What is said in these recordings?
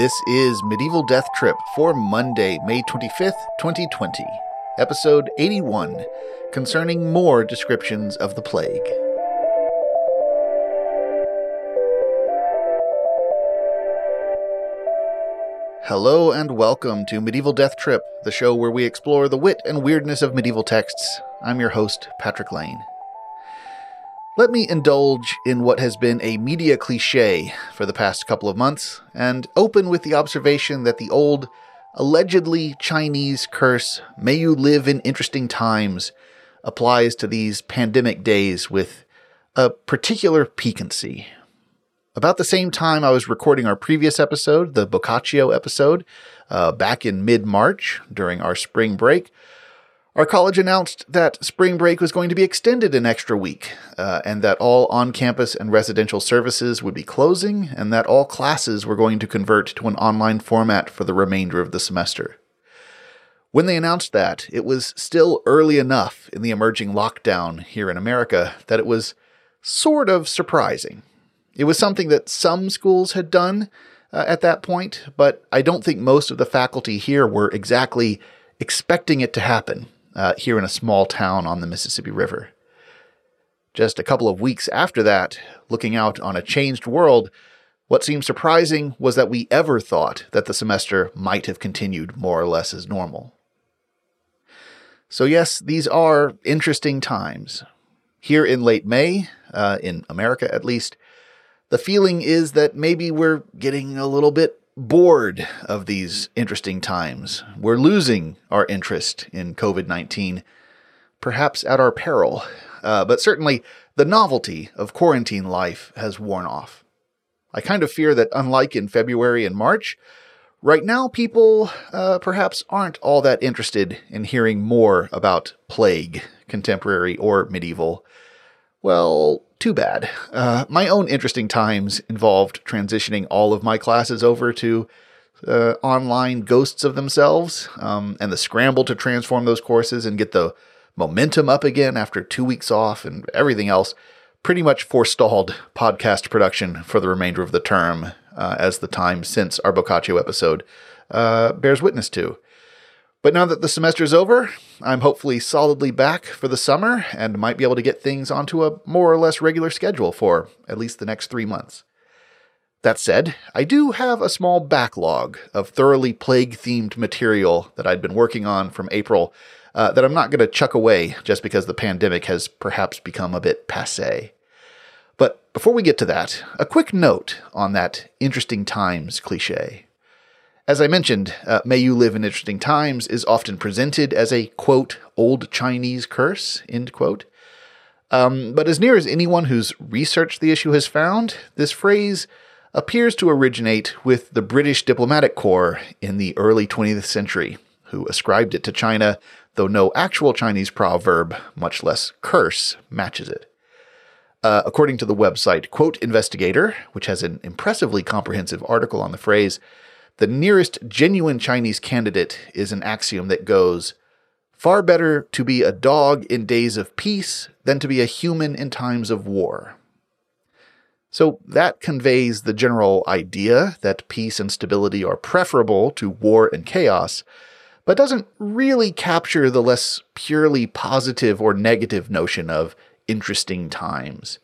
This is Medieval Death Trip for Monday, May 25th, 2020, episode 81, concerning more descriptions of the plague. Hello and welcome to Medieval Death Trip, the show where we explore the wit and weirdness of medieval texts. I'm your host, Patrick Lane. Let me indulge in what has been a media cliche for the past couple of months and open with the observation that the old, allegedly Chinese curse, may you live in interesting times, applies to these pandemic days with a particular piquancy. About the same time I was recording our previous episode, the Boccaccio episode, uh, back in mid March during our spring break, our college announced that spring break was going to be extended an extra week, uh, and that all on campus and residential services would be closing, and that all classes were going to convert to an online format for the remainder of the semester. When they announced that, it was still early enough in the emerging lockdown here in America that it was sort of surprising. It was something that some schools had done uh, at that point, but I don't think most of the faculty here were exactly expecting it to happen uh, here in a small town on the Mississippi River. Just a couple of weeks after that, looking out on a changed world, what seemed surprising was that we ever thought that the semester might have continued more or less as normal. So, yes, these are interesting times. Here in late May, uh, in America at least, the feeling is that maybe we're getting a little bit bored of these interesting times. We're losing our interest in COVID 19, perhaps at our peril. Uh, but certainly, the novelty of quarantine life has worn off. I kind of fear that, unlike in February and March, right now people uh, perhaps aren't all that interested in hearing more about plague, contemporary or medieval. Well, too bad. Uh, my own interesting times involved transitioning all of my classes over to uh, online ghosts of themselves, um, and the scramble to transform those courses and get the momentum up again after two weeks off and everything else pretty much forestalled podcast production for the remainder of the term, uh, as the time since our Boccaccio episode uh, bears witness to. But now that the semester is over, I'm hopefully solidly back for the summer and might be able to get things onto a more or less regular schedule for at least the next three months. That said, I do have a small backlog of thoroughly plague themed material that I'd been working on from April uh, that I'm not going to chuck away just because the pandemic has perhaps become a bit passe. But before we get to that, a quick note on that interesting times cliche. As I mentioned, uh, May You Live in Interesting Times is often presented as a, quote, old Chinese curse, end quote. Um, but as near as anyone who's researched the issue has found, this phrase appears to originate with the British diplomatic corps in the early 20th century, who ascribed it to China, though no actual Chinese proverb, much less curse, matches it. Uh, according to the website Quote Investigator, which has an impressively comprehensive article on the phrase, the nearest genuine Chinese candidate is an axiom that goes far better to be a dog in days of peace than to be a human in times of war. So that conveys the general idea that peace and stability are preferable to war and chaos, but doesn't really capture the less purely positive or negative notion of interesting times.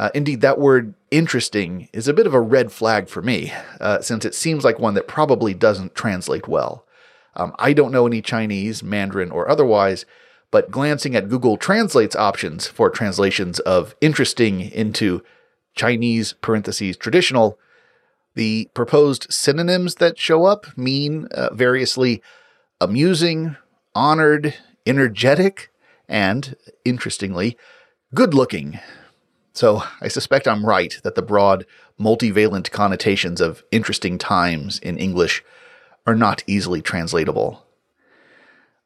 Uh, indeed, that word interesting is a bit of a red flag for me, uh, since it seems like one that probably doesn't translate well. Um, I don't know any Chinese, Mandarin, or otherwise, but glancing at Google Translate's options for translations of interesting into Chinese parentheses traditional, the proposed synonyms that show up mean uh, variously amusing, honored, energetic, and, interestingly, good looking. So I suspect I'm right that the broad, multivalent connotations of interesting times in English are not easily translatable.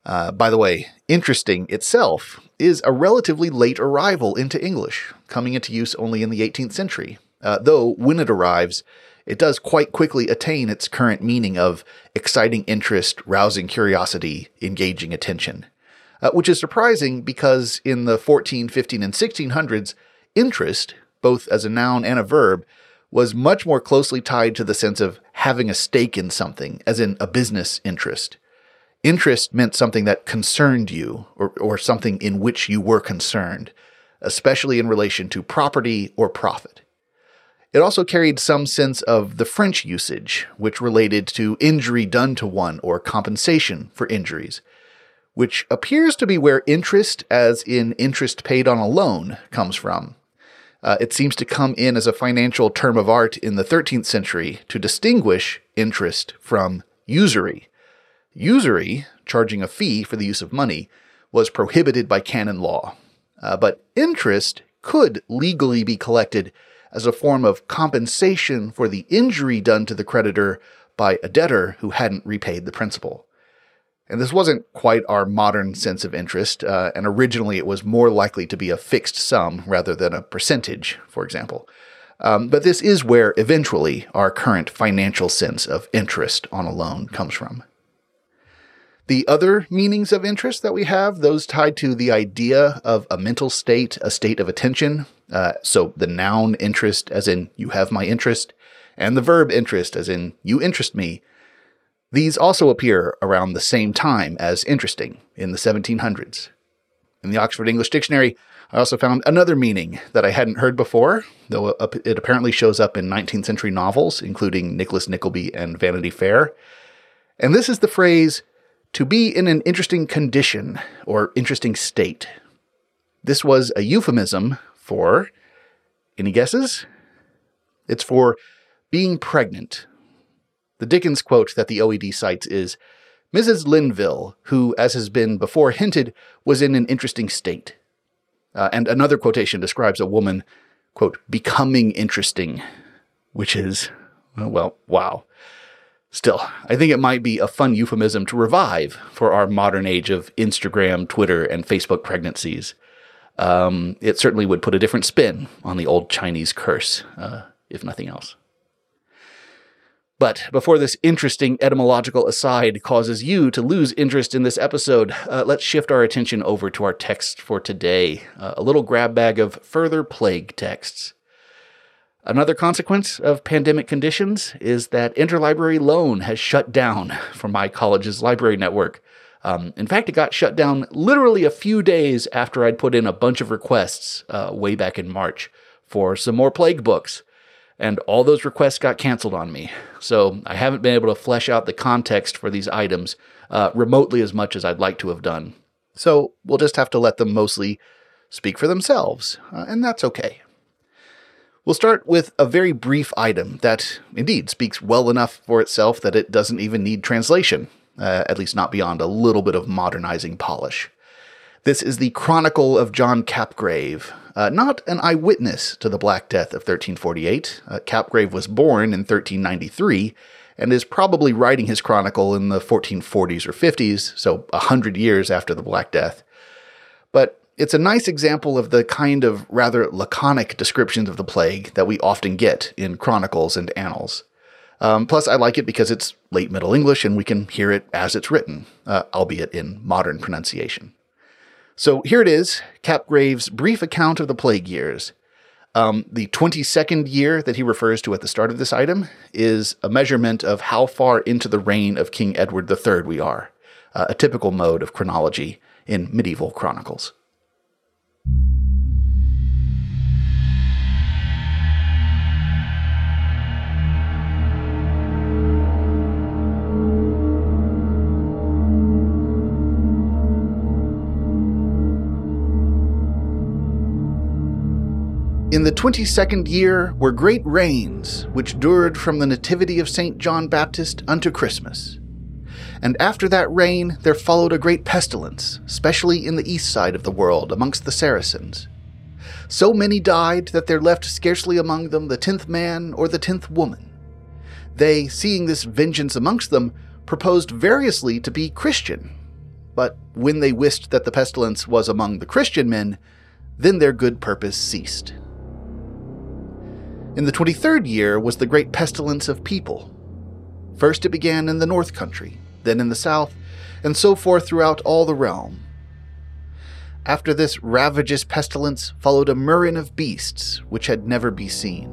Uh, by the way, interesting itself is a relatively late arrival into English, coming into use only in the 18th century. Uh, though, when it arrives, it does quite quickly attain its current meaning of exciting interest, rousing curiosity, engaging attention. Uh, which is surprising because in the 14, 15, and 1600s, interest, both as a noun and a verb, was much more closely tied to the sense of having a stake in something, as in a business interest. Interest meant something that concerned you or, or something in which you were concerned, especially in relation to property or profit. It also carried some sense of the French usage, which related to injury done to one or compensation for injuries, which appears to be where interest, as in interest paid on a loan, comes from. Uh, it seems to come in as a financial term of art in the 13th century to distinguish interest from usury. Usury, charging a fee for the use of money, was prohibited by canon law. Uh, but interest could legally be collected as a form of compensation for the injury done to the creditor by a debtor who hadn't repaid the principal. And this wasn't quite our modern sense of interest, uh, and originally it was more likely to be a fixed sum rather than a percentage, for example. Um, but this is where eventually our current financial sense of interest on a loan comes from. The other meanings of interest that we have, those tied to the idea of a mental state, a state of attention. Uh, so the noun interest, as in you have my interest, and the verb interest, as in you interest me, these also appear around the same time as interesting in the 1700s. In the Oxford English Dictionary, I also found another meaning that I hadn't heard before, though it apparently shows up in 19th century novels, including Nicholas Nickleby and Vanity Fair. And this is the phrase, to be in an interesting condition or interesting state. This was a euphemism for, any guesses? It's for being pregnant the Dickens quote that the OED cites is Mrs. Linville, who, as has been before hinted, was in an interesting state. Uh, and another quotation describes a woman, quote, becoming interesting, which is, well, wow. Still, I think it might be a fun euphemism to revive for our modern age of Instagram, Twitter, and Facebook pregnancies. Um, it certainly would put a different spin on the old Chinese curse, uh, if nothing else. But before this interesting etymological aside causes you to lose interest in this episode, uh, let's shift our attention over to our text for today uh, a little grab bag of further plague texts. Another consequence of pandemic conditions is that interlibrary loan has shut down for my college's library network. Um, in fact, it got shut down literally a few days after I'd put in a bunch of requests uh, way back in March for some more plague books and all those requests got canceled on me. So I haven't been able to flesh out the context for these items uh, remotely as much as I'd like to have done. So we'll just have to let them mostly speak for themselves, uh, and that's okay. We'll start with a very brief item that indeed speaks well enough for itself that it doesn't even need translation, uh, at least not beyond a little bit of modernizing polish. This is the Chronicle of John Capgrave, uh, not an eyewitness to the Black Death of 1348. Uh, Capgrave was born in 1393 and is probably writing his chronicle in the 1440s or 50s, so hundred years after the Black Death. But it's a nice example of the kind of rather laconic descriptions of the plague that we often get in chronicles and annals. Um, plus, I like it because it's late Middle English and we can hear it as it's written, uh, albeit in modern pronunciation. So here it is Capgrave's brief account of the plague years. Um, the 22nd year that he refers to at the start of this item is a measurement of how far into the reign of King Edward III we are, uh, a typical mode of chronology in medieval chronicles. In the twenty second year were great rains, which dured from the nativity of St. John Baptist unto Christmas. And after that rain there followed a great pestilence, especially in the east side of the world amongst the Saracens. So many died that there left scarcely among them the tenth man or the tenth woman. They, seeing this vengeance amongst them, proposed variously to be Christian. But when they wist that the pestilence was among the Christian men, then their good purpose ceased. In the 23rd year was the great pestilence of people. First it began in the north country, then in the south, and so forth throughout all the realm. After this ravageous pestilence followed a murrain of beasts which had never been seen.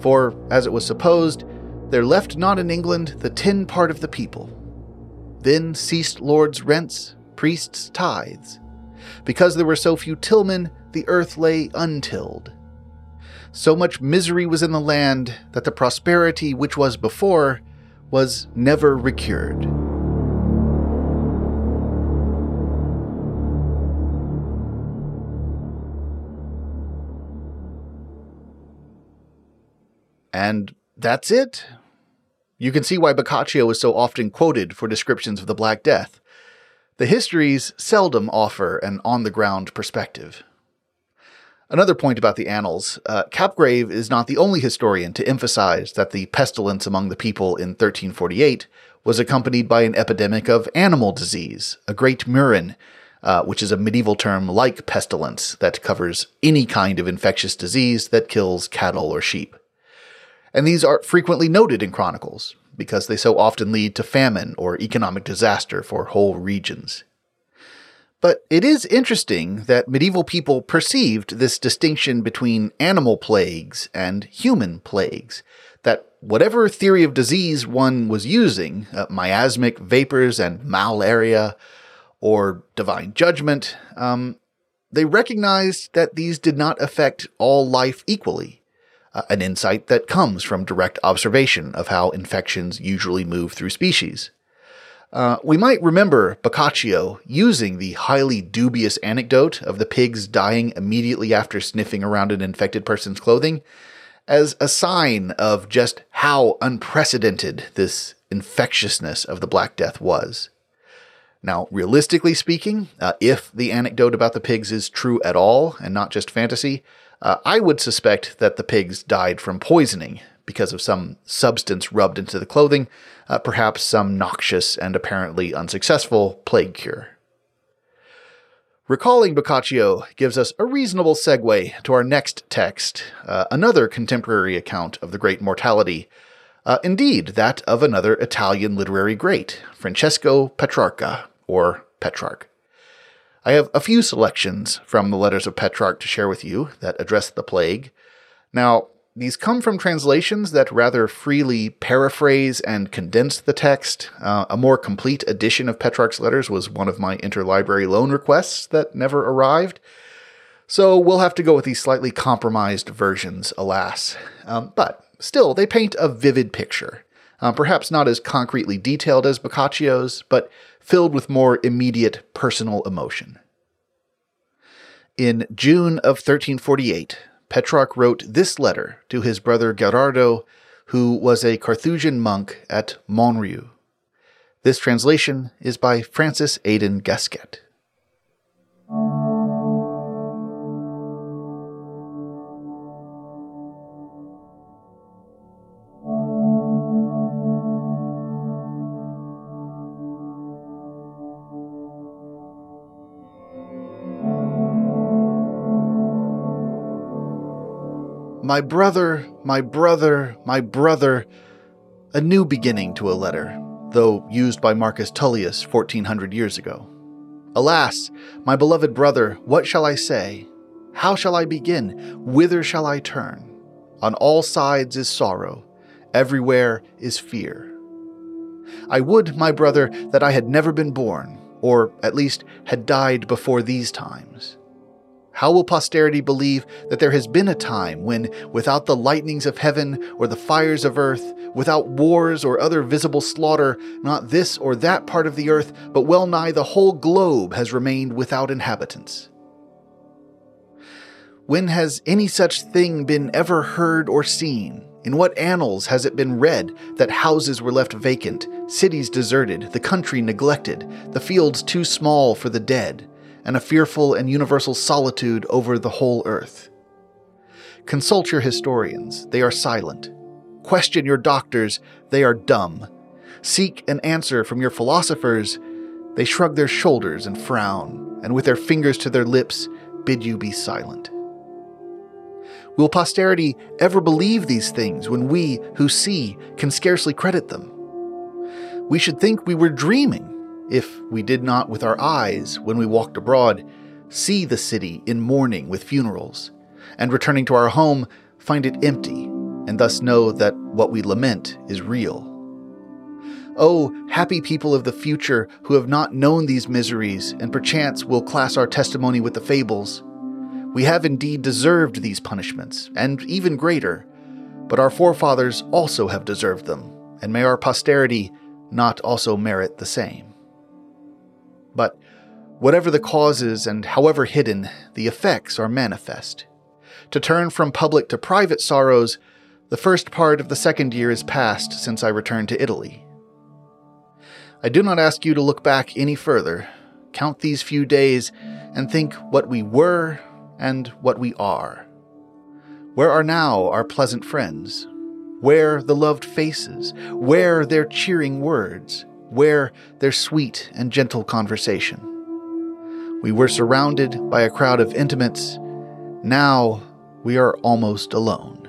For, as it was supposed, There left not in England the ten part of the people. Then ceased lords' rents, priests' tithes. Because there were so few tillmen, the earth lay untilled. So much misery was in the land that the prosperity which was before was never recurred. And that's it. You can see why Boccaccio is so often quoted for descriptions of the Black Death. The histories seldom offer an on the ground perspective. Another point about the Annals uh, Capgrave is not the only historian to emphasize that the pestilence among the people in 1348 was accompanied by an epidemic of animal disease, a great murrain, uh, which is a medieval term like pestilence that covers any kind of infectious disease that kills cattle or sheep and these are frequently noted in chronicles because they so often lead to famine or economic disaster for whole regions. But it is interesting that medieval people perceived this distinction between animal plagues and human plagues, that whatever theory of disease one was using, uh, miasmic vapors and malaria, or divine judgment, um, they recognized that these did not affect all life equally uh, an insight that comes from direct observation of how infections usually move through species. Uh, we might remember Boccaccio using the highly dubious anecdote of the pigs dying immediately after sniffing around an infected person's clothing as a sign of just how unprecedented this infectiousness of the Black Death was. Now, realistically speaking, uh, if the anecdote about the pigs is true at all and not just fantasy, uh, I would suspect that the pigs died from poisoning because of some substance rubbed into the clothing, uh, perhaps some noxious and apparently unsuccessful plague cure. Recalling Boccaccio gives us a reasonable segue to our next text, uh, another contemporary account of the Great Mortality. Uh, indeed, that of another Italian literary great, Francesco Petrarca, or Petrarch. I have a few selections from the letters of Petrarch to share with you that address the plague. Now, these come from translations that rather freely paraphrase and condense the text. Uh, a more complete edition of Petrarch's letters was one of my interlibrary loan requests that never arrived. So we'll have to go with these slightly compromised versions, alas. Um, but still, they paint a vivid picture. Uh, perhaps not as concretely detailed as Boccaccio's, but filled with more immediate personal emotion. In June of 1348, Petrarch wrote this letter to his brother Gherardo, who was a Carthusian monk at Montrieux. This translation is by Francis Aidan Gasquet. My brother, my brother, my brother. A new beginning to a letter, though used by Marcus Tullius 1400 years ago. Alas, my beloved brother, what shall I say? How shall I begin? Whither shall I turn? On all sides is sorrow, everywhere is fear. I would, my brother, that I had never been born, or at least had died before these times. How will posterity believe that there has been a time when, without the lightnings of heaven or the fires of earth, without wars or other visible slaughter, not this or that part of the earth, but well nigh the whole globe has remained without inhabitants? When has any such thing been ever heard or seen? In what annals has it been read that houses were left vacant, cities deserted, the country neglected, the fields too small for the dead? And a fearful and universal solitude over the whole earth. Consult your historians, they are silent. Question your doctors, they are dumb. Seek an answer from your philosophers, they shrug their shoulders and frown, and with their fingers to their lips bid you be silent. Will posterity ever believe these things when we, who see, can scarcely credit them? We should think we were dreaming if we did not with our eyes, when we walked abroad, see the city in mourning with funerals, and returning to our home, find it empty, and thus know that what we lament is real. Oh, happy people of the future who have not known these miseries and perchance will class our testimony with the fables. We have indeed deserved these punishments, and even greater, but our forefathers also have deserved them, and may our posterity not also merit the same. But whatever the causes and however hidden, the effects are manifest. To turn from public to private sorrows, the first part of the second year is past since I returned to Italy. I do not ask you to look back any further. Count these few days and think what we were and what we are. Where are now our pleasant friends? Where the loved faces? Where their cheering words? Where their sweet and gentle conversation? We were surrounded by a crowd of intimates. Now we are almost alone.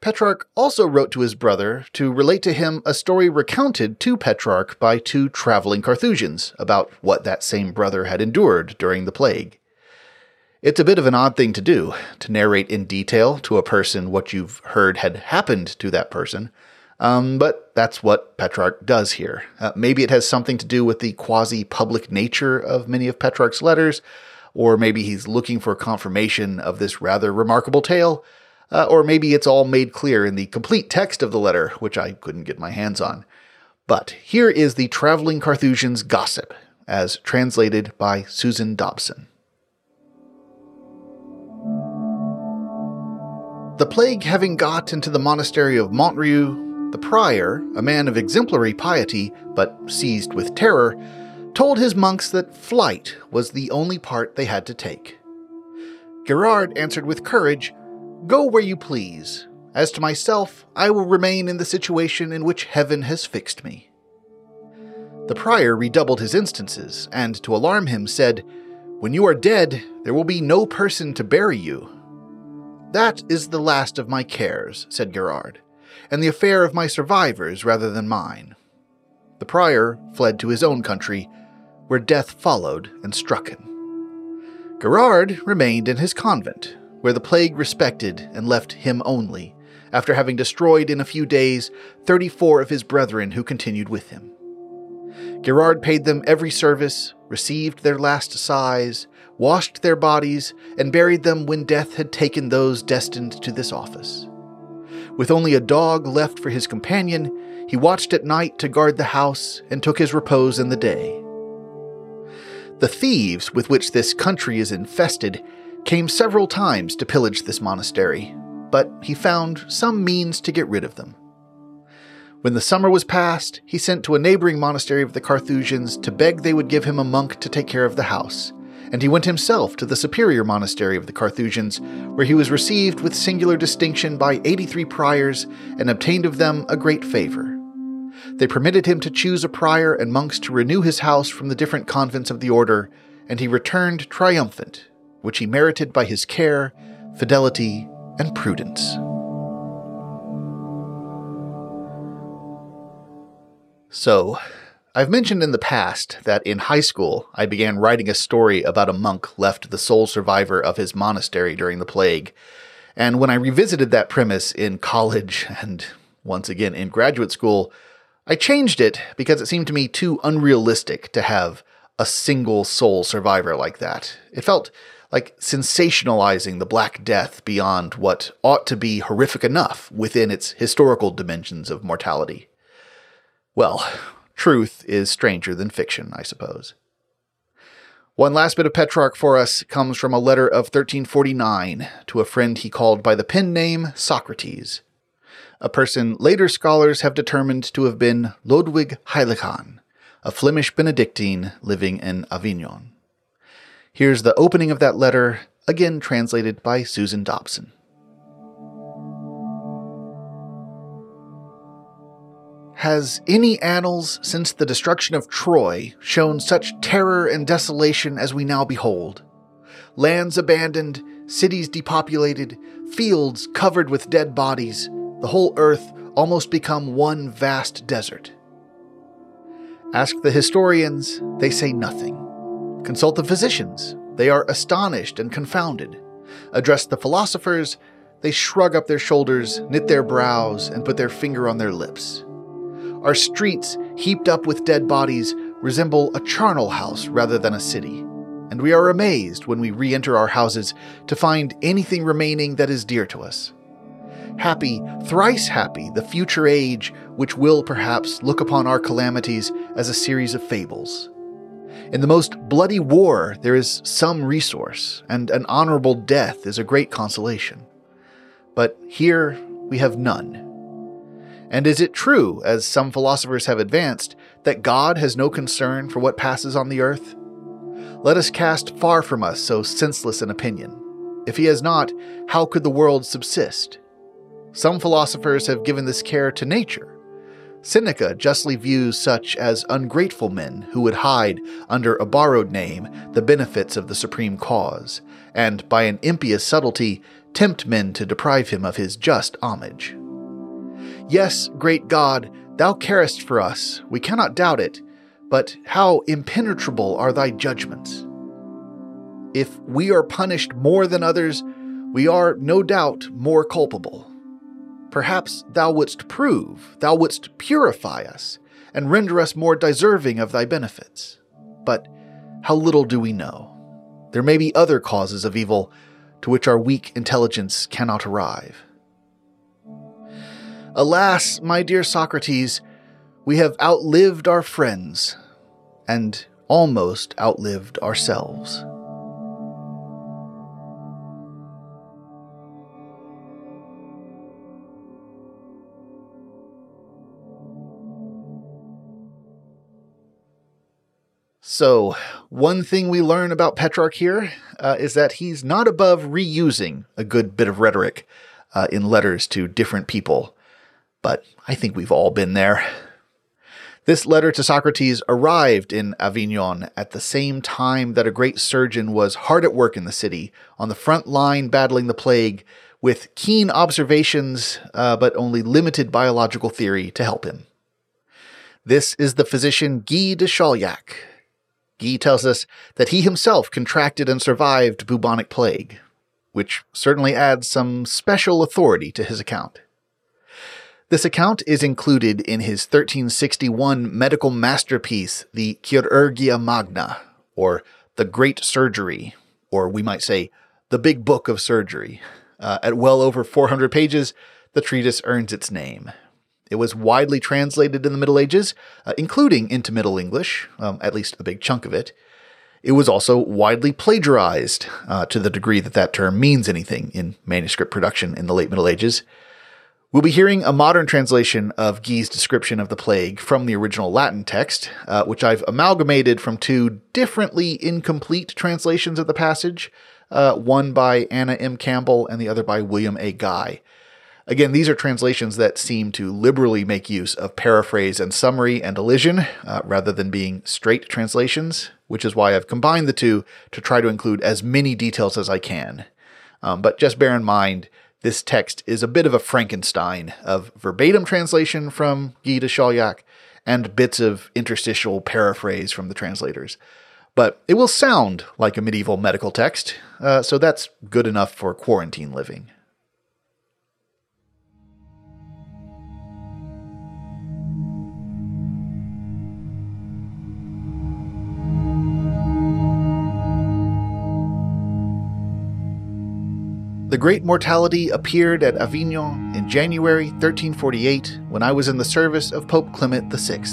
Petrarch also wrote to his brother to relate to him a story recounted to Petrarch by two traveling Carthusians about what that same brother had endured during the plague. It's a bit of an odd thing to do, to narrate in detail to a person what you've heard had happened to that person, um, but that's what Petrarch does here. Uh, maybe it has something to do with the quasi public nature of many of Petrarch's letters, or maybe he's looking for confirmation of this rather remarkable tale. Uh, or maybe it's all made clear in the complete text of the letter, which I couldn't get my hands on. But here is the Traveling Carthusian's Gossip, as translated by Susan Dobson. The plague having got into the monastery of Montrieux, the prior, a man of exemplary piety, but seized with terror, told his monks that flight was the only part they had to take. Gerard answered with courage Go where you please. As to myself, I will remain in the situation in which heaven has fixed me. The prior redoubled his instances, and to alarm him said, When you are dead, there will be no person to bury you. That is the last of my cares, said Gerard, and the affair of my survivors rather than mine. The prior fled to his own country, where death followed and struck him. Gerard remained in his convent, where the plague respected and left him only, after having destroyed in a few days 34 of his brethren who continued with him. Gerard paid them every service, received their last sighs, washed their bodies, and buried them when death had taken those destined to this office. With only a dog left for his companion, he watched at night to guard the house and took his repose in the day. The thieves with which this country is infested came several times to pillage this monastery, but he found some means to get rid of them. When the summer was past, he sent to a neighboring monastery of the Carthusians to beg they would give him a monk to take care of the house, and he went himself to the superior monastery of the Carthusians, where he was received with singular distinction by 83 priors and obtained of them a great favor. They permitted him to choose a prior and monks to renew his house from the different convents of the order, and he returned triumphant which he merited by his care, fidelity, and prudence. So, I've mentioned in the past that in high school I began writing a story about a monk left the sole survivor of his monastery during the plague. And when I revisited that premise in college and once again in graduate school, I changed it because it seemed to me too unrealistic to have a single sole survivor like that. It felt like sensationalizing the Black Death beyond what ought to be horrific enough within its historical dimensions of mortality. Well, truth is stranger than fiction, I suppose. One last bit of Petrarch for us comes from a letter of 1349 to a friend he called by the pen name Socrates, a person later scholars have determined to have been Lodwig Heyligen, a Flemish Benedictine living in Avignon. Here's the opening of that letter, again translated by Susan Dobson. Has any annals since the destruction of Troy shown such terror and desolation as we now behold? Lands abandoned, cities depopulated, fields covered with dead bodies, the whole earth almost become one vast desert. Ask the historians, they say nothing. Consult the physicians, they are astonished and confounded. Address the philosophers, they shrug up their shoulders, knit their brows, and put their finger on their lips. Our streets, heaped up with dead bodies, resemble a charnel house rather than a city, and we are amazed when we re enter our houses to find anything remaining that is dear to us. Happy, thrice happy, the future age which will perhaps look upon our calamities as a series of fables. In the most bloody war, there is some resource, and an honorable death is a great consolation. But here we have none. And is it true, as some philosophers have advanced, that God has no concern for what passes on the earth? Let us cast far from us so senseless an opinion. If he has not, how could the world subsist? Some philosophers have given this care to nature. Seneca justly views such as ungrateful men who would hide, under a borrowed name, the benefits of the supreme cause, and by an impious subtlety tempt men to deprive him of his just homage. Yes, great God, thou carest for us, we cannot doubt it, but how impenetrable are thy judgments! If we are punished more than others, we are no doubt more culpable. Perhaps thou wouldst prove, thou wouldst purify us, and render us more deserving of thy benefits. But how little do we know? There may be other causes of evil to which our weak intelligence cannot arrive. Alas, my dear Socrates, we have outlived our friends and almost outlived ourselves. So, one thing we learn about Petrarch here uh, is that he's not above reusing a good bit of rhetoric uh, in letters to different people. But I think we've all been there. This letter to Socrates arrived in Avignon at the same time that a great surgeon was hard at work in the city, on the front line battling the plague, with keen observations uh, but only limited biological theory to help him. This is the physician Guy de Chauliac, Guy tells us that he himself contracted and survived bubonic plague, which certainly adds some special authority to his account. This account is included in his 1361 medical masterpiece, the Chirurgia Magna, or the Great Surgery, or we might say, the Big Book of Surgery. Uh, at well over 400 pages, the treatise earns its name. It was widely translated in the Middle Ages, uh, including into Middle English, um, at least a big chunk of it. It was also widely plagiarized uh, to the degree that that term means anything in manuscript production in the late Middle Ages. We'll be hearing a modern translation of Guy's description of the plague from the original Latin text, uh, which I've amalgamated from two differently incomplete translations of the passage, uh, one by Anna M. Campbell and the other by William A. Guy. Again, these are translations that seem to liberally make use of paraphrase and summary and elision uh, rather than being straight translations, which is why I've combined the two to try to include as many details as I can. Um, but just bear in mind, this text is a bit of a Frankenstein of verbatim translation from Guy de Chauliac and bits of interstitial paraphrase from the translators. But it will sound like a medieval medical text, uh, so that's good enough for quarantine living. The Great Mortality appeared at Avignon in January 1348 when I was in the service of Pope Clement VI.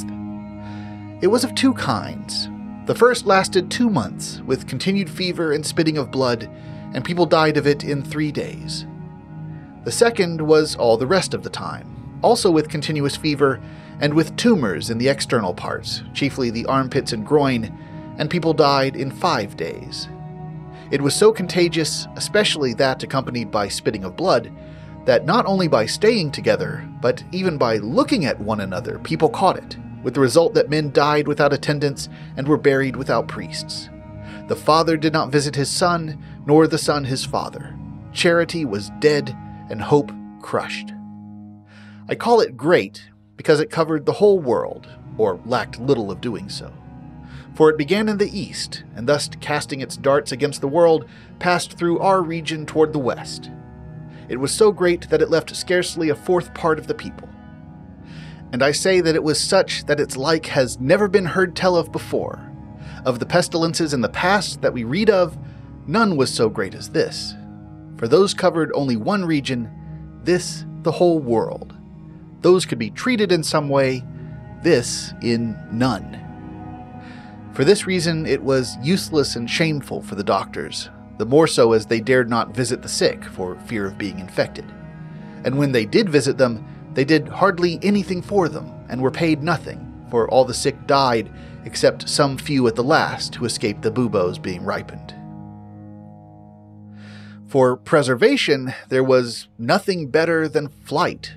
It was of two kinds. The first lasted two months, with continued fever and spitting of blood, and people died of it in three days. The second was all the rest of the time, also with continuous fever and with tumors in the external parts, chiefly the armpits and groin, and people died in five days. It was so contagious, especially that accompanied by spitting of blood, that not only by staying together, but even by looking at one another, people caught it, with the result that men died without attendants and were buried without priests. The father did not visit his son, nor the Son his Father. Charity was dead and hope crushed. I call it great because it covered the whole world, or lacked little of doing so. For it began in the east, and thus casting its darts against the world, passed through our region toward the west. It was so great that it left scarcely a fourth part of the people. And I say that it was such that its like has never been heard tell of before. Of the pestilences in the past that we read of, none was so great as this. For those covered only one region, this the whole world. Those could be treated in some way, this in none. For this reason, it was useless and shameful for the doctors, the more so as they dared not visit the sick for fear of being infected. And when they did visit them, they did hardly anything for them, and were paid nothing, for all the sick died, except some few at the last who escaped the buboes being ripened. For preservation, there was nothing better than flight.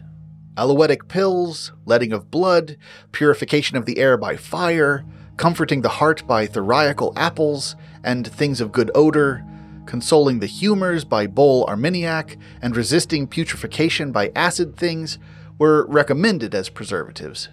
Aloetic pills, letting of blood, purification of the air by fire, comforting the heart by theriacal apples and things of good odor, consoling the humors by bole armeniac, and resisting putrefaction by acid things were recommended as preservatives.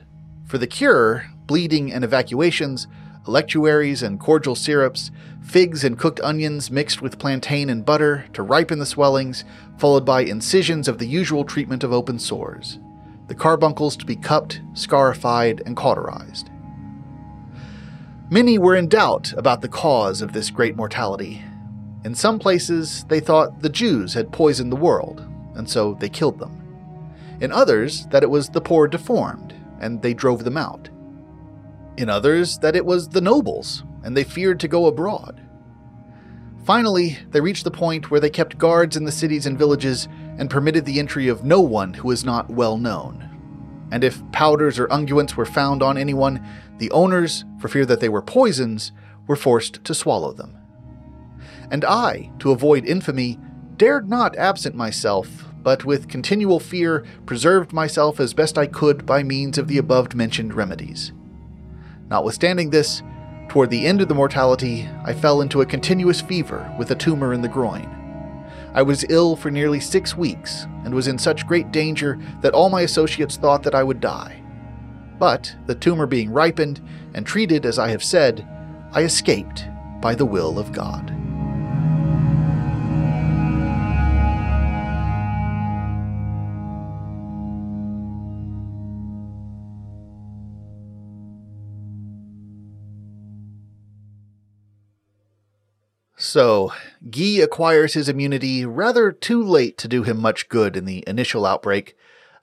For the cure, bleeding and evacuations, electuaries and cordial syrups, figs and cooked onions mixed with plantain and butter to ripen the swellings, followed by incisions of the usual treatment of open sores. The carbuncles to be cupped, scarified, and cauterized. Many were in doubt about the cause of this great mortality. In some places, they thought the Jews had poisoned the world, and so they killed them. In others, that it was the poor deformed, and they drove them out. In others, that it was the nobles, and they feared to go abroad. Finally, they reached the point where they kept guards in the cities and villages and permitted the entry of no one who was not well known. And if powders or unguents were found on anyone, the owners, for fear that they were poisons, were forced to swallow them. And I, to avoid infamy, dared not absent myself, but with continual fear preserved myself as best I could by means of the above mentioned remedies. Notwithstanding this, toward the end of the mortality, I fell into a continuous fever with a tumor in the groin. I was ill for nearly six weeks and was in such great danger that all my associates thought that I would die. But, the tumor being ripened and treated as I have said, I escaped by the will of God. So, Guy acquires his immunity rather too late to do him much good in the initial outbreak,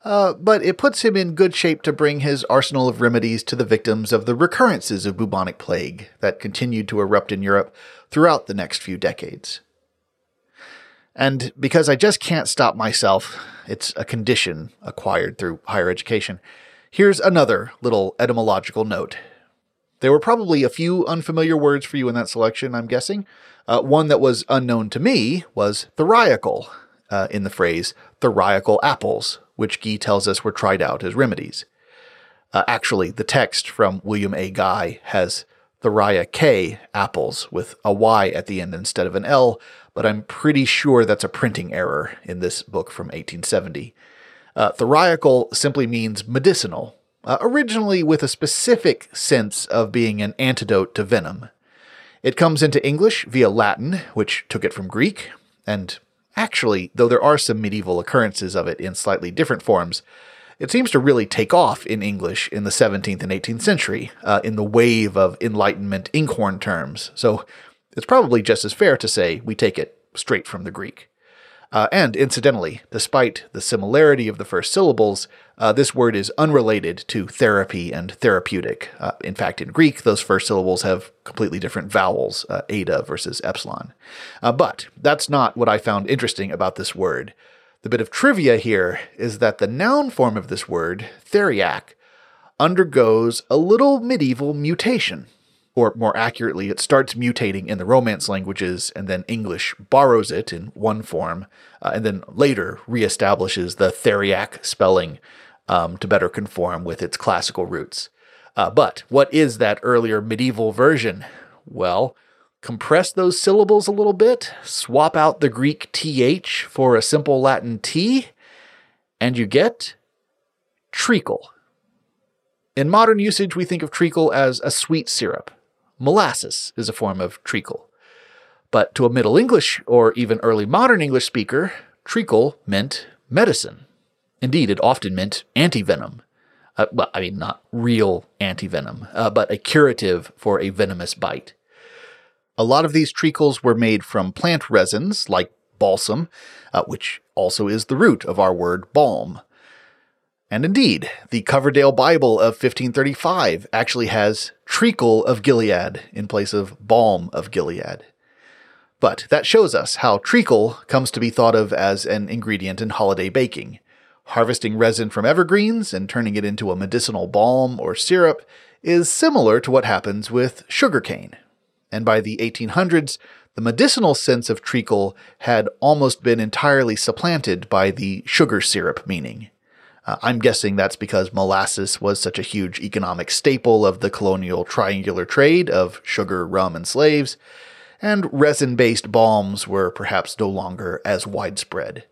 uh, but it puts him in good shape to bring his arsenal of remedies to the victims of the recurrences of bubonic plague that continued to erupt in Europe throughout the next few decades. And because I just can't stop myself, it's a condition acquired through higher education, here's another little etymological note. There were probably a few unfamiliar words for you in that selection, I'm guessing. Uh, one that was unknown to me was theriacal, uh, in the phrase theriacal apples, which Guy tells us were tried out as remedies. Uh, actually, the text from William A. Guy has Theriaceae apples with a Y at the end instead of an L, but I'm pretty sure that's a printing error in this book from 1870. Uh, theriacal simply means medicinal, uh, originally with a specific sense of being an antidote to venom. It comes into English via Latin, which took it from Greek, and Actually, though there are some medieval occurrences of it in slightly different forms, it seems to really take off in English in the 17th and 18th century, uh, in the wave of Enlightenment inkhorn terms. So it's probably just as fair to say we take it straight from the Greek. Uh, and incidentally, despite the similarity of the first syllables, uh, this word is unrelated to therapy and therapeutic. Uh, in fact, in Greek, those first syllables have completely different vowels, uh, eta versus epsilon. Uh, but that's not what I found interesting about this word. The bit of trivia here is that the noun form of this word, theriac, undergoes a little medieval mutation or more accurately, it starts mutating in the Romance languages, and then English borrows it in one form, uh, and then later reestablishes the Theriac spelling um, to better conform with its classical roots. Uh, but what is that earlier medieval version? Well, compress those syllables a little bit, swap out the Greek th for a simple Latin t, and you get treacle. In modern usage, we think of treacle as a sweet syrup. Molasses is a form of treacle. But to a Middle English or even early modern English speaker, treacle meant medicine. Indeed, it often meant antivenom. Uh, well, I mean, not real antivenom, uh, but a curative for a venomous bite. A lot of these treacles were made from plant resins like balsam, uh, which also is the root of our word balm. And indeed, the Coverdale Bible of 1535 actually has treacle of Gilead in place of balm of Gilead. But that shows us how treacle comes to be thought of as an ingredient in holiday baking. Harvesting resin from evergreens and turning it into a medicinal balm or syrup is similar to what happens with sugarcane. And by the 1800s, the medicinal sense of treacle had almost been entirely supplanted by the sugar syrup meaning. Uh, I'm guessing that's because molasses was such a huge economic staple of the colonial triangular trade of sugar, rum, and slaves, and resin based balms were perhaps no longer as widespread.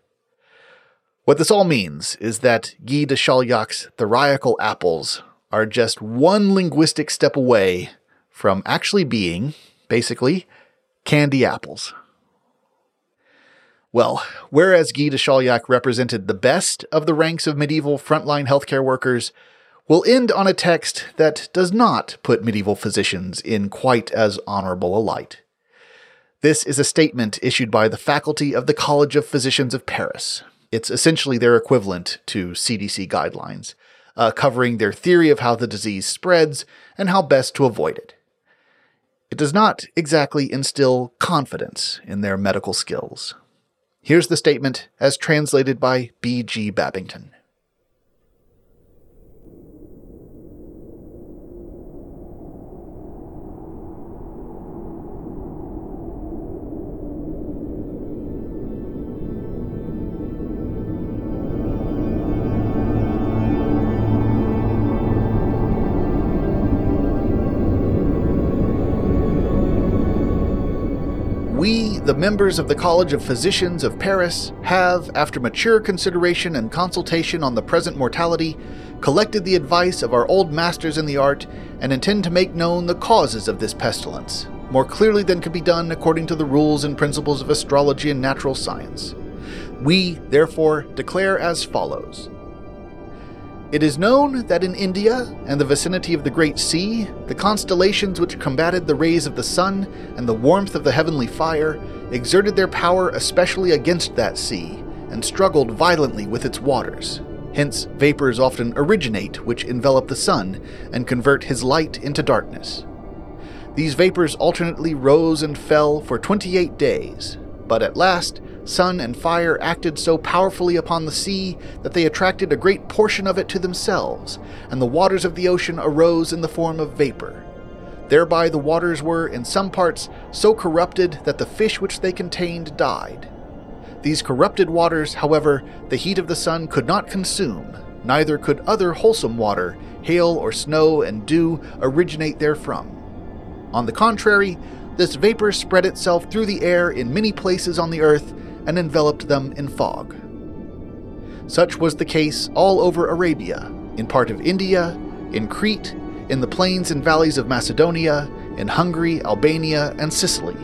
What this all means is that Guy de Chauliac's Theriacal apples are just one linguistic step away from actually being, basically, candy apples. Well, whereas Guy de Chauliac represented the best of the ranks of medieval frontline healthcare workers, we'll end on a text that does not put medieval physicians in quite as honorable a light. This is a statement issued by the faculty of the College of Physicians of Paris. It's essentially their equivalent to CDC guidelines, uh, covering their theory of how the disease spreads and how best to avoid it. It does not exactly instill confidence in their medical skills. Here's the statement as translated by B.G. Babington. Members of the College of Physicians of Paris have, after mature consideration and consultation on the present mortality, collected the advice of our old masters in the art and intend to make known the causes of this pestilence, more clearly than could be done according to the rules and principles of astrology and natural science. We, therefore, declare as follows it is known that in India and the vicinity of the Great Sea, the constellations which combated the rays of the sun and the warmth of the heavenly fire exerted their power especially against that sea, and struggled violently with its waters. Hence, vapors often originate which envelop the sun and convert his light into darkness. These vapors alternately rose and fell for twenty eight days, but at last sun and fire acted so powerfully upon the sea that they attracted a great portion of it to themselves, and the waters of the ocean arose in the form of vapor. Thereby the waters were, in some parts, so corrupted that the fish which they contained died. These corrupted waters, however, the heat of the sun could not consume, neither could other wholesome water, hail or snow and dew, originate therefrom. On the contrary, this vapor spread itself through the air in many places on the earth and enveloped them in fog. Such was the case all over Arabia, in part of India, in Crete, in the plains and valleys of Macedonia, in Hungary, Albania, and Sicily.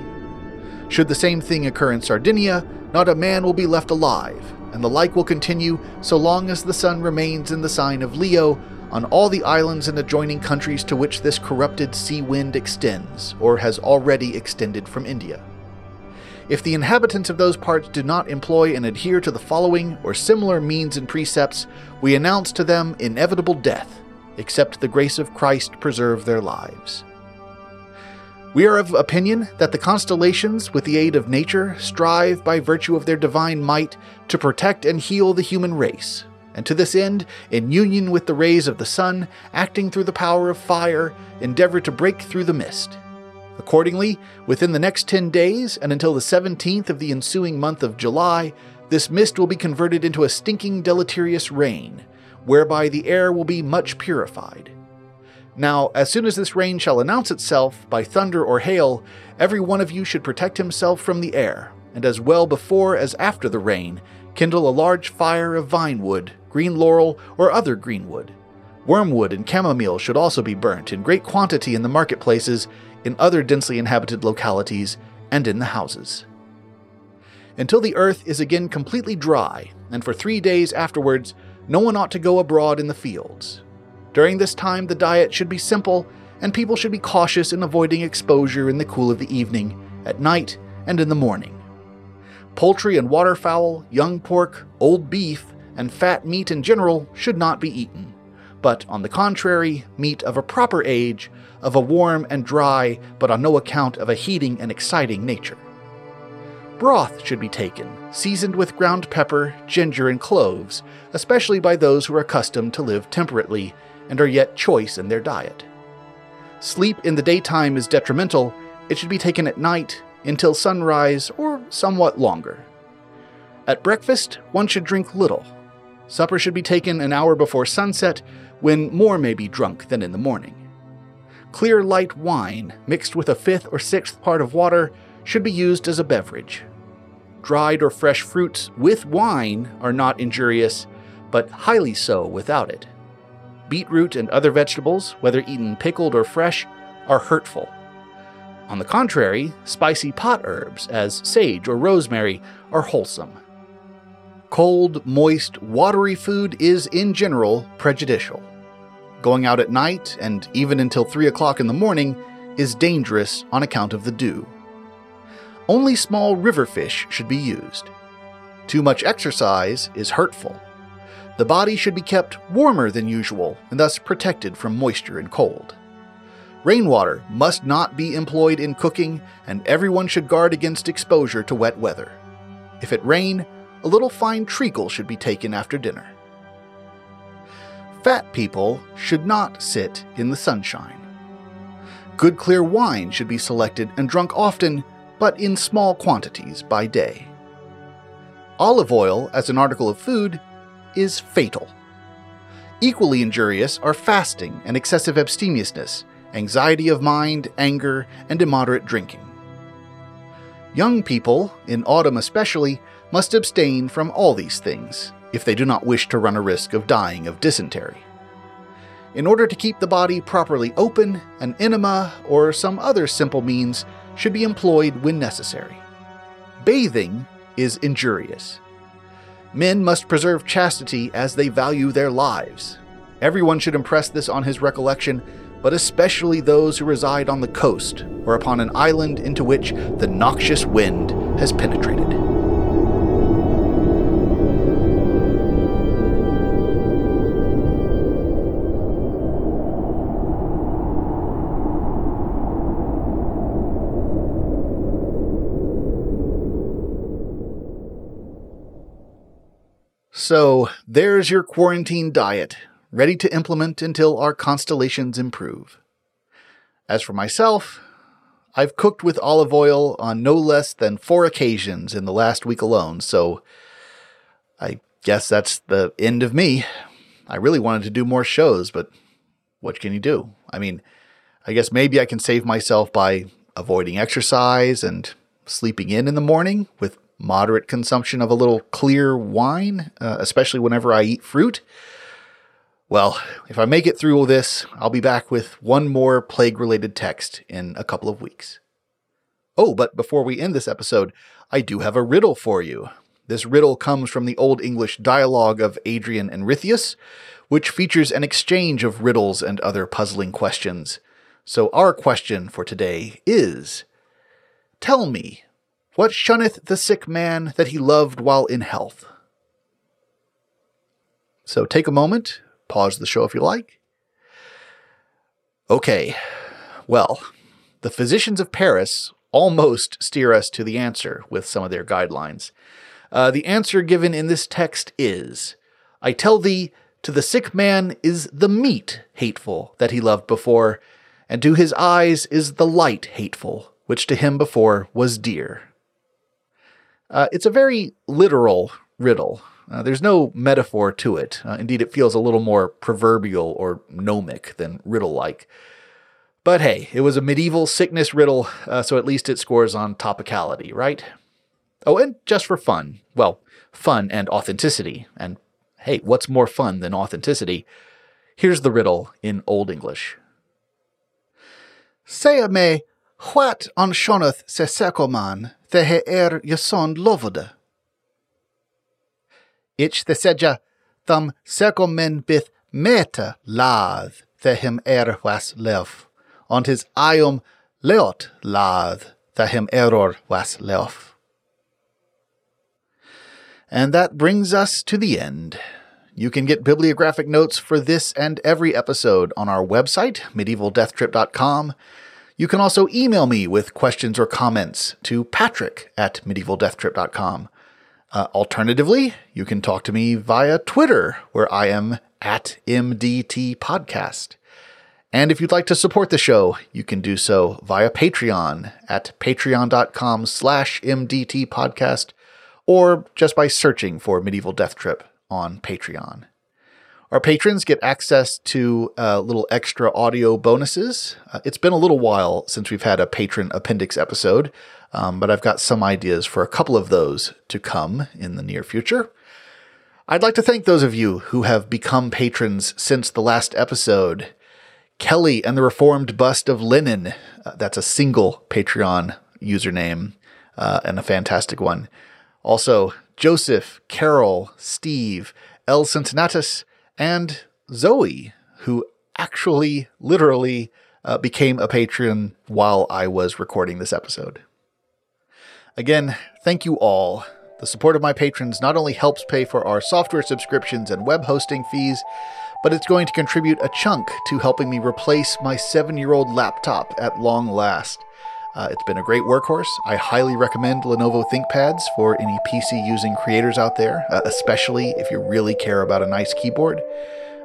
Should the same thing occur in Sardinia, not a man will be left alive, and the like will continue so long as the sun remains in the sign of Leo on all the islands and adjoining countries to which this corrupted sea wind extends, or has already extended from India. If the inhabitants of those parts do not employ and adhere to the following or similar means and precepts, we announce to them inevitable death, except the grace of Christ preserve their lives. We are of opinion that the constellations, with the aid of nature, strive by virtue of their divine might to protect and heal the human race, and to this end, in union with the rays of the sun, acting through the power of fire, endeavor to break through the mist Accordingly, within the next 10 days and until the 17th of the ensuing month of July, this mist will be converted into a stinking deleterious rain, whereby the air will be much purified. Now, as soon as this rain shall announce itself by thunder or hail, every one of you should protect himself from the air, and as well before as after the rain, kindle a large fire of vine wood, green laurel, or other green wood. Wormwood and chamomile should also be burnt in great quantity in the marketplaces, in other densely inhabited localities, and in the houses. Until the earth is again completely dry, and for three days afterwards, no one ought to go abroad in the fields. During this time, the diet should be simple, and people should be cautious in avoiding exposure in the cool of the evening, at night, and in the morning. Poultry and waterfowl, young pork, old beef, and fat meat in general should not be eaten, but on the contrary, meat of a proper age, of a warm and dry, but on no account of a heating and exciting nature. Broth should be taken, seasoned with ground pepper, ginger, and cloves, especially by those who are accustomed to live temperately and are yet choice in their diet. Sleep in the daytime is detrimental, it should be taken at night until sunrise or somewhat longer. At breakfast, one should drink little. Supper should be taken an hour before sunset, when more may be drunk than in the morning. Clear light wine, mixed with a fifth or sixth part of water, should be used as a beverage. Dried or fresh fruits with wine are not injurious, but highly so without it. Beetroot and other vegetables, whether eaten pickled or fresh, are hurtful. On the contrary, spicy pot herbs, as sage or rosemary, are wholesome. Cold, moist, watery food is, in general, prejudicial. Going out at night, and even until 3 o'clock in the morning, is dangerous on account of the dew. Only small river fish should be used. Too much exercise is hurtful. The body should be kept warmer than usual and thus protected from moisture and cold. Rainwater must not be employed in cooking, and everyone should guard against exposure to wet weather. If it rain, a little fine treacle should be taken after dinner. Fat people should not sit in the sunshine. Good clear wine should be selected and drunk often, but in small quantities by day. Olive oil as an article of food is fatal. Equally injurious are fasting and excessive abstemiousness, anxiety of mind, anger, and immoderate drinking. Young people, in autumn especially, must abstain from all these things if they do not wish to run a risk of dying of dysentery. In order to keep the body properly open, an enema or some other simple means should be employed when necessary. Bathing is injurious. Men must preserve chastity as they value their lives. Everyone should impress this on his recollection but especially those who reside on the coast or upon an island into which the noxious wind has penetrated. So, there's your quarantine diet ready to implement until our constellations improve. As for myself, I've cooked with olive oil on no less than four occasions in the last week alone, so I guess that's the end of me. I really wanted to do more shows, but what can you do? I mean, I guess maybe I can save myself by avoiding exercise and sleeping in in the morning with moderate consumption of a little clear wine, uh, especially whenever I eat fruit. Well, if I make it through all this, I'll be back with one more plague related text in a couple of weeks. Oh, but before we end this episode, I do have a riddle for you. This riddle comes from the Old English dialogue of Adrian and Ritheus, which features an exchange of riddles and other puzzling questions. So, our question for today is Tell me, what shunneth the sick man that he loved while in health? So, take a moment, Pause the show if you like. Okay, well, the physicians of Paris almost steer us to the answer with some of their guidelines. Uh, the answer given in this text is I tell thee, to the sick man is the meat hateful that he loved before, and to his eyes is the light hateful, which to him before was dear. Uh, it's a very literal riddle, Uh, there's no metaphor to it. Uh, indeed, it feels a little more proverbial or gnomic than riddle like. But hey, it was a medieval sickness riddle, uh, so at least it scores on topicality, right? Oh, and just for fun. Well, fun and authenticity. And hey, what's more fun than authenticity? Here's the riddle in Old English. Say a me, what on shoneth se sekoman the he er yason lovode? Ich the seja thum sekomen bith meta lath the him er was lev, on his iom leot lath the him error was lev. And that brings us to the end. You can get bibliographic notes for this and every episode on our website, medievaldeathtrip.com. You can also email me with questions or comments to patrick at medievaldeathtrip.com. Uh, alternatively, you can talk to me via Twitter, where I am at MDT Podcast. And if you'd like to support the show, you can do so via Patreon at patreon.com slash MDT Podcast, or just by searching for Medieval Death Trip on Patreon. Our patrons get access to uh, little extra audio bonuses. Uh, it's been a little while since we've had a patron appendix episode, um, but I've got some ideas for a couple of those to come in the near future. I'd like to thank those of you who have become patrons since the last episode. Kelly and the Reformed Bust of Lenin. Uh, that's a single Patreon username uh, and a fantastic one. Also, Joseph, Carol, Steve, El Cincinnatus, and Zoe, who actually, literally, uh, became a patron while I was recording this episode. Again, thank you all. The support of my patrons not only helps pay for our software subscriptions and web hosting fees, but it's going to contribute a chunk to helping me replace my seven year old laptop at long last. Uh, it's been a great workhorse. I highly recommend Lenovo ThinkPads for any PC using creators out there, uh, especially if you really care about a nice keyboard.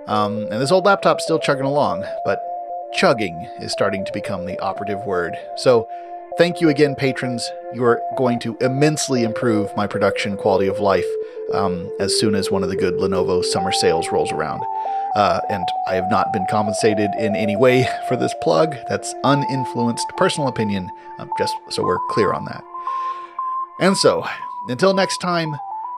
Um, and this old laptop's still chugging along, but chugging is starting to become the operative word. So, thank you again, patrons. You are going to immensely improve my production quality of life um, as soon as one of the good Lenovo summer sales rolls around. Uh, and I have not been compensated in any way for this plug. That's uninfluenced personal opinion, um, just so we're clear on that. And so, until next time,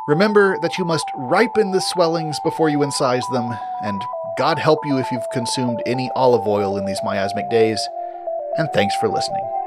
remember that you must ripen the swellings before you incise them, and God help you if you've consumed any olive oil in these miasmic days. And thanks for listening.